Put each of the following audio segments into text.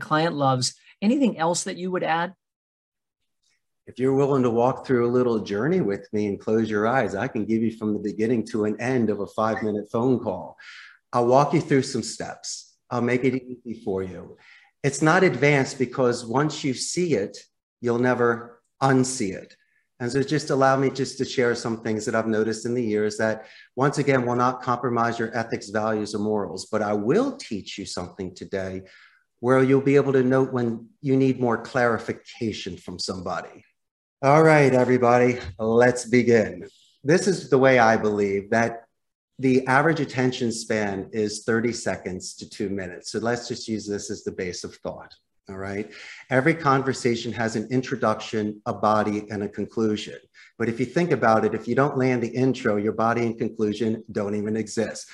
client loves. Anything else that you would add? If you're willing to walk through a little journey with me and close your eyes, I can give you from the beginning to an end of a five minute phone call. I'll walk you through some steps. I'll make it easy for you. It's not advanced because once you see it, you'll never unsee it. And so just allow me just to share some things that I've noticed in the years that once again will not compromise your ethics, values, or morals, but I will teach you something today where you'll be able to note when you need more clarification from somebody. All right, everybody, let's begin. This is the way I believe that the average attention span is 30 seconds to two minutes. So let's just use this as the base of thought. All right. Every conversation has an introduction, a body, and a conclusion. But if you think about it, if you don't land the intro, your body and conclusion don't even exist.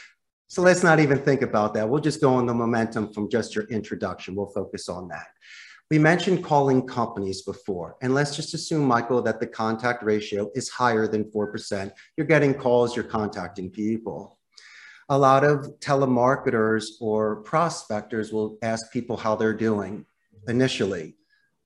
So let's not even think about that. We'll just go on the momentum from just your introduction. We'll focus on that. We mentioned calling companies before, and let's just assume, Michael, that the contact ratio is higher than 4%. You're getting calls, you're contacting people. A lot of telemarketers or prospectors will ask people how they're doing initially.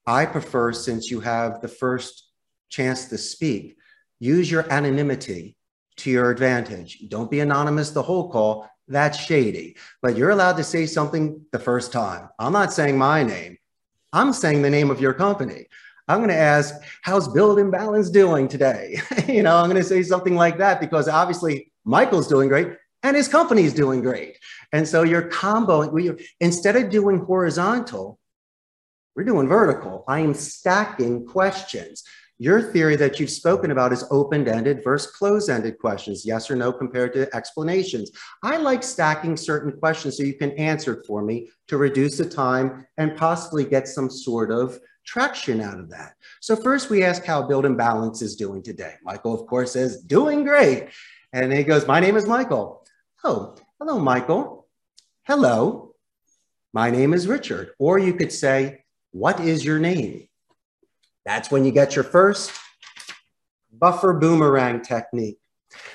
I prefer, since you have the first chance to speak, use your anonymity to your advantage. Don't be anonymous the whole call. That's shady. But you're allowed to say something the first time. I'm not saying my name. I'm saying the name of your company. I'm going to ask, how's Build and Balance doing today? you know, I'm going to say something like that because obviously Michael's doing great and his company's doing great. And so you're comboing, instead of doing horizontal, we're doing vertical. I am stacking questions. Your theory that you've spoken about is open-ended versus closed-ended questions, yes or no compared to explanations. I like stacking certain questions so you can answer it for me to reduce the time and possibly get some sort of traction out of that. So first we ask how Build and Balance is doing today. Michael, of course, says, doing great. And he goes, my name is Michael. Oh, hello, Michael. Hello, my name is Richard. Or you could say, what is your name? That's when you get your first buffer boomerang technique.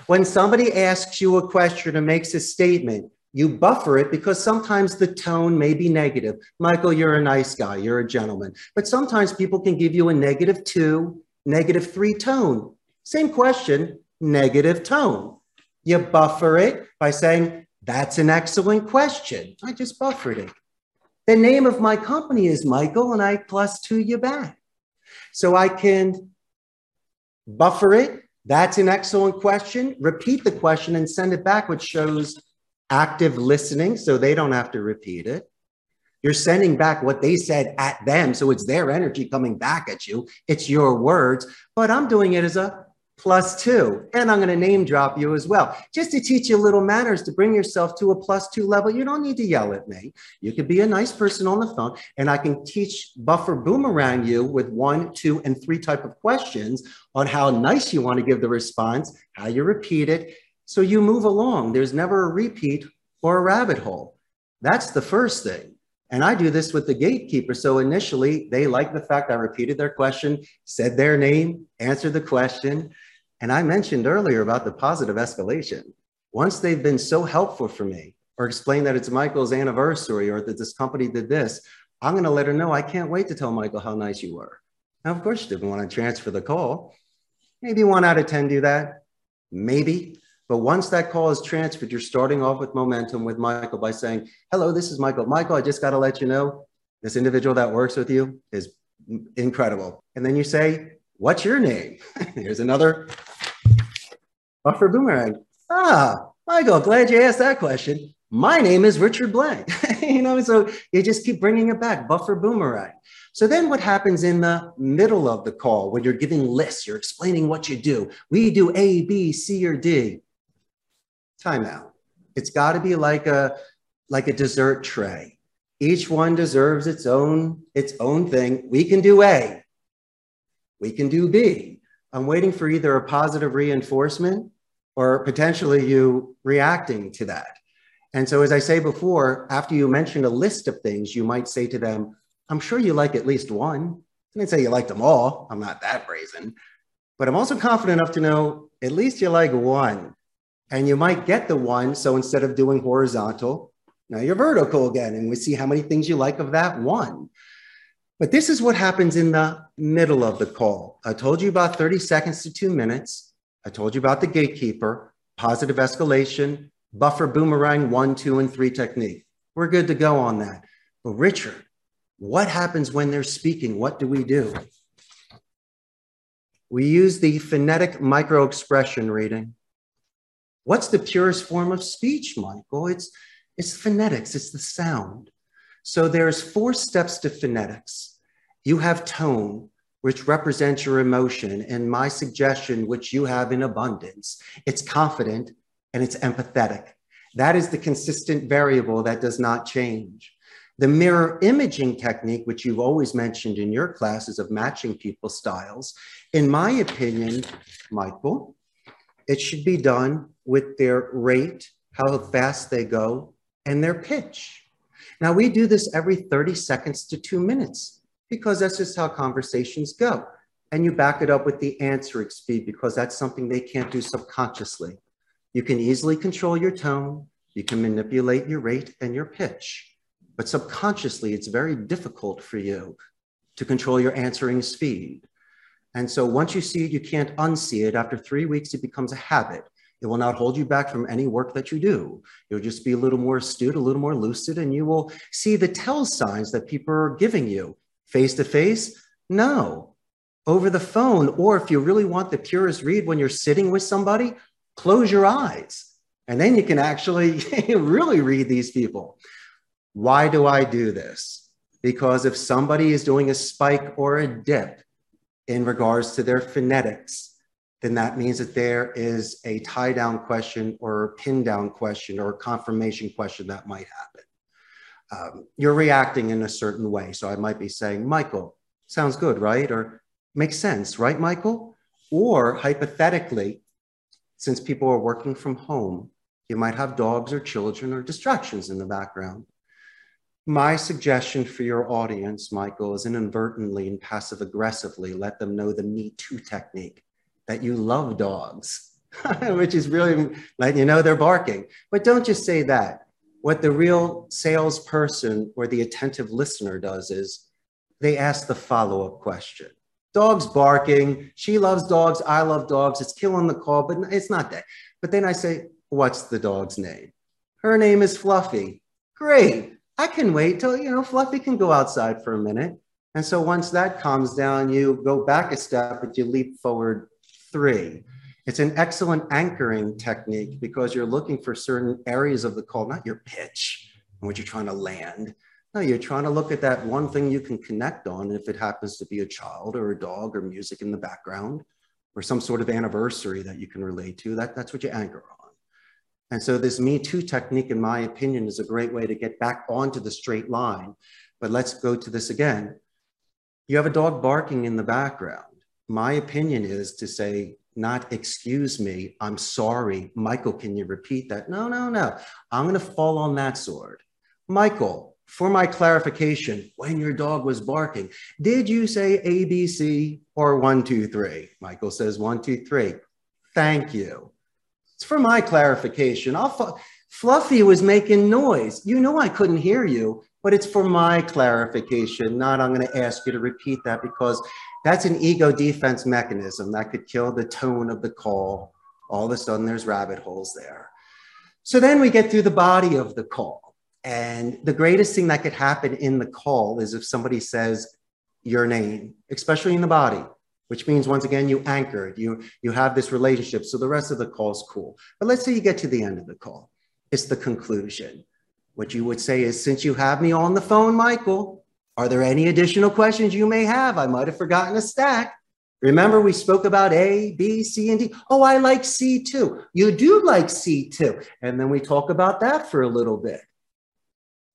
When somebody asks you a question or makes a statement, you buffer it because sometimes the tone may be negative. Michael, you're a nice guy, you're a gentleman. But sometimes people can give you a negative two, negative three tone. Same question, negative tone. You buffer it by saying, that's an excellent question. I just buffered it. The name of my company is Michael, and I plus two you back. So I can buffer it. That's an excellent question. Repeat the question and send it back, which shows active listening, so they don't have to repeat it. You're sending back what they said at them, so it's their energy coming back at you. It's your words, but I'm doing it as a plus two. And I'm going to name drop you as well, just to teach you little manners to bring yourself to a plus two level. You don't need to yell at me. You could be a nice person on the phone, and I can teach buffer boomerang you with one, two, and three type of questions on how nice you want to give the response, how you repeat it. So you move along. There's never a repeat or a rabbit hole. That's the first thing. And I do this with the gatekeeper. So initially, they like the fact I repeated their question, said their name, answered the question. And I mentioned earlier about the positive escalation. Once they've been so helpful for me, or explain that it's Michael's anniversary, or that this company did this, I'm going to let her know I can't wait to tell Michael how nice you were. Now, of course, you didn't want to transfer the call. Maybe one out of 10 do that. Maybe. But once that call is transferred, you're starting off with momentum with Michael by saying, Hello, this is Michael. Michael, I just got to let you know this individual that works with you is incredible. And then you say, What's your name? Here's another buffer boomerang. Ah, Michael, glad you asked that question. My name is Richard Blank. you know, so you just keep bringing it back, buffer boomerang. So then what happens in the middle of the call when you're giving lists, you're explaining what you do. We do A, B, C, or D timeout. It's got to be like a like a dessert tray. Each one deserves its own its own thing. We can do A. We can do B. I'm waiting for either a positive reinforcement or potentially you reacting to that. And so, as I say before, after you mention a list of things, you might say to them, I'm sure you like at least one. I didn't say you like them all. I'm not that brazen. But I'm also confident enough to know at least you like one and you might get the one. So instead of doing horizontal, Now you're vertical again, and we see how many things you like of that one. But this is what happens in the middle of the call. I told you about 30 seconds to two minutes. I told you about the gatekeeper, positive escalation, buffer boomerang one, two, and three technique. We're good to go on that. But Richard, what happens when they're speaking? What do we do? We use the phonetic microexpression reading. What's the purest form of speech, Michael? It's, it's phonetics, it's the sound. So there's four steps to phonetics. You have tone, which represents your emotion, and my suggestion, which you have in abundance. It's confident and it's empathetic. That is the consistent variable that does not change. The mirror imaging technique, which you've always mentioned in your classes of matching people's styles, in my opinion, Michael, it should be done with their rate, how fast they go, and their pitch. Now, we do this every 30 seconds to two minutes because that's just how conversations go. And you back it up with the answering speed because that's something they can't do subconsciously. You can easily control your tone, you can manipulate your rate and your pitch, but subconsciously, it's very difficult for you to control your answering speed. And so once you see it, you can't unsee it. After three weeks, it becomes a habit. It will not hold you back from any work that you do. You'll just be a little more astute, a little more lucid, and you will see the tell signs that people are giving you. Face to face? No. Over the phone, or if you really want the purest read when you're sitting with somebody, close your eyes. And then you can actually really read these people. Why do I do this? Because if somebody is doing a spike or a dip in regards to their phonetics, then that means that there is a tie down question or a pin down question or a confirmation question that might happen. Um, you're reacting in a certain way. So I might be saying, Michael, sounds good, right? Or makes sense, right, Michael? Or hypothetically, since people are working from home, you might have dogs or children or distractions in the background. My suggestion for your audience, Michael, is inadvertently and passive aggressively let them know the Me Too technique that you love dogs, which is really letting you know they're barking. But don't just say that. What the real salesperson or the attentive listener does is they ask the follow up question. Dog's barking. She loves dogs. I love dogs. It's killing the call, but it's not that. But then I say, What's the dog's name? Her name is Fluffy. Great. I can wait till, you know, Fluffy can go outside for a minute. And so once that calms down, you go back a step, but you leap forward three. It's an excellent anchoring technique because you're looking for certain areas of the call, not your pitch and what you're trying to land. No, you're trying to look at that one thing you can connect on. If it happens to be a child or a dog or music in the background or some sort of anniversary that you can relate to, that, that's what you anchor on. And so this Me Too technique, in my opinion, is a great way to get back onto the straight line. But let's go to this again. You have a dog barking in the background my opinion is to say, not excuse me, I'm sorry. Michael, can you repeat that? No, no, no. I'm going to fall on that sword. Michael, for my clarification, when your dog was barking, did you say ABC or one, two, three? Michael says one, two, three. Thank you. It's for my clarification. I'll Fluffy was making noise. You know I couldn't hear you, but it's for my clarification, not I'm going to ask you to repeat that because that's an ego defense mechanism that could kill the tone of the call. All of a sudden, there's rabbit holes there. So then we get through the body of the call. And the greatest thing that could happen in the call is if somebody says your name, especially in the body, which means once again, you anchor it, you, you have this relationship. So the rest of the call is cool. But let's say you get to the end of the call, it's the conclusion. What you would say is, since you have me on the phone, Michael, are there any additional questions you may have? I might have forgotten a stack. Remember, we spoke about A, B, C, and D. Oh, I like C too. You do like C too. And then we talk about that for a little bit.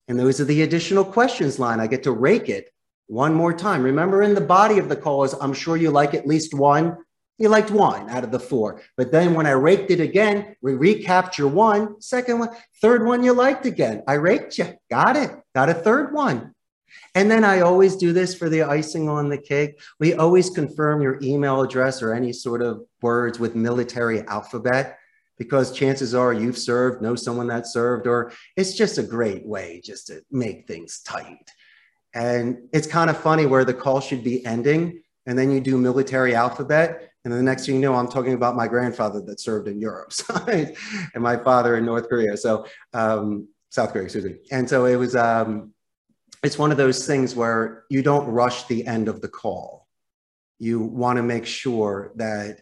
And those are the additional questions line. I get to rake it one more time. Remember, in the body of the call is I'm sure you like at least one. You liked one out of the four. But then when I raked it again, we recapture one, second one, third one you liked again. I raked you. Got it. Got a third one. And then I always do this for the icing on the cake. We always confirm your email address or any sort of words with military alphabet because chances are you've served, know someone that served, or it's just a great way just to make things tight. And it's kind of funny where the call should be ending, and then you do military alphabet, and the next thing you know, I'm talking about my grandfather that served in Europe and my father in North Korea. So, um, South Korea, excuse me. And so it was, um, it's one of those things where you don't rush the end of the call. You want to make sure that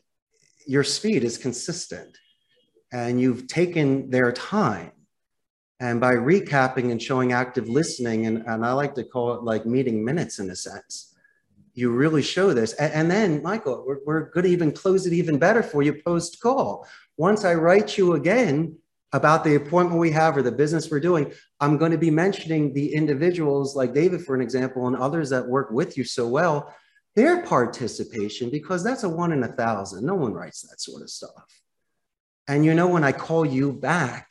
your speed is consistent and you've taken their time. And by recapping and showing active listening, and, and I like to call it like meeting minutes in a sense, you really show this. And, and then, Michael, we're, we're going to even close it even better for you post call. Once I write you again about the appointment we have or the business we're doing, I'm going to be mentioning the individuals like David, for an example, and others that work with you so well, their participation, because that's a one in a thousand. No one writes that sort of stuff. And you know, when I call you back,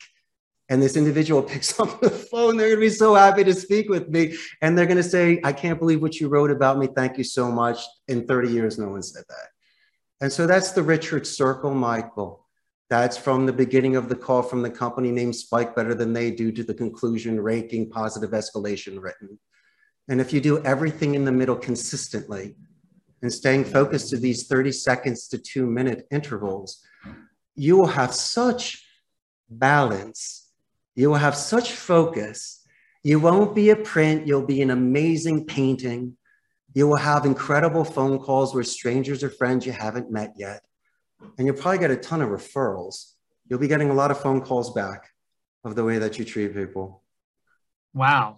and this individual picks up the phone, they're going to be so happy to speak with me. And they're going to say, I can't believe what you wrote about me. Thank you so much. In 30 years, no one said that. And so that's the Richard Circle, Michael. That's from the beginning of the call from the company named Spike Better Than They Do to the conclusion, ranking positive escalation written. And if you do everything in the middle consistently and staying focused to these 30 seconds to two minute intervals, you will have such balance you will have such focus. You won't be a print, you'll be an amazing painting. You will have incredible phone calls with strangers or friends you haven't met yet. And you'll probably get a ton of referrals. You'll be getting a lot of phone calls back of the way that you treat people. Wow.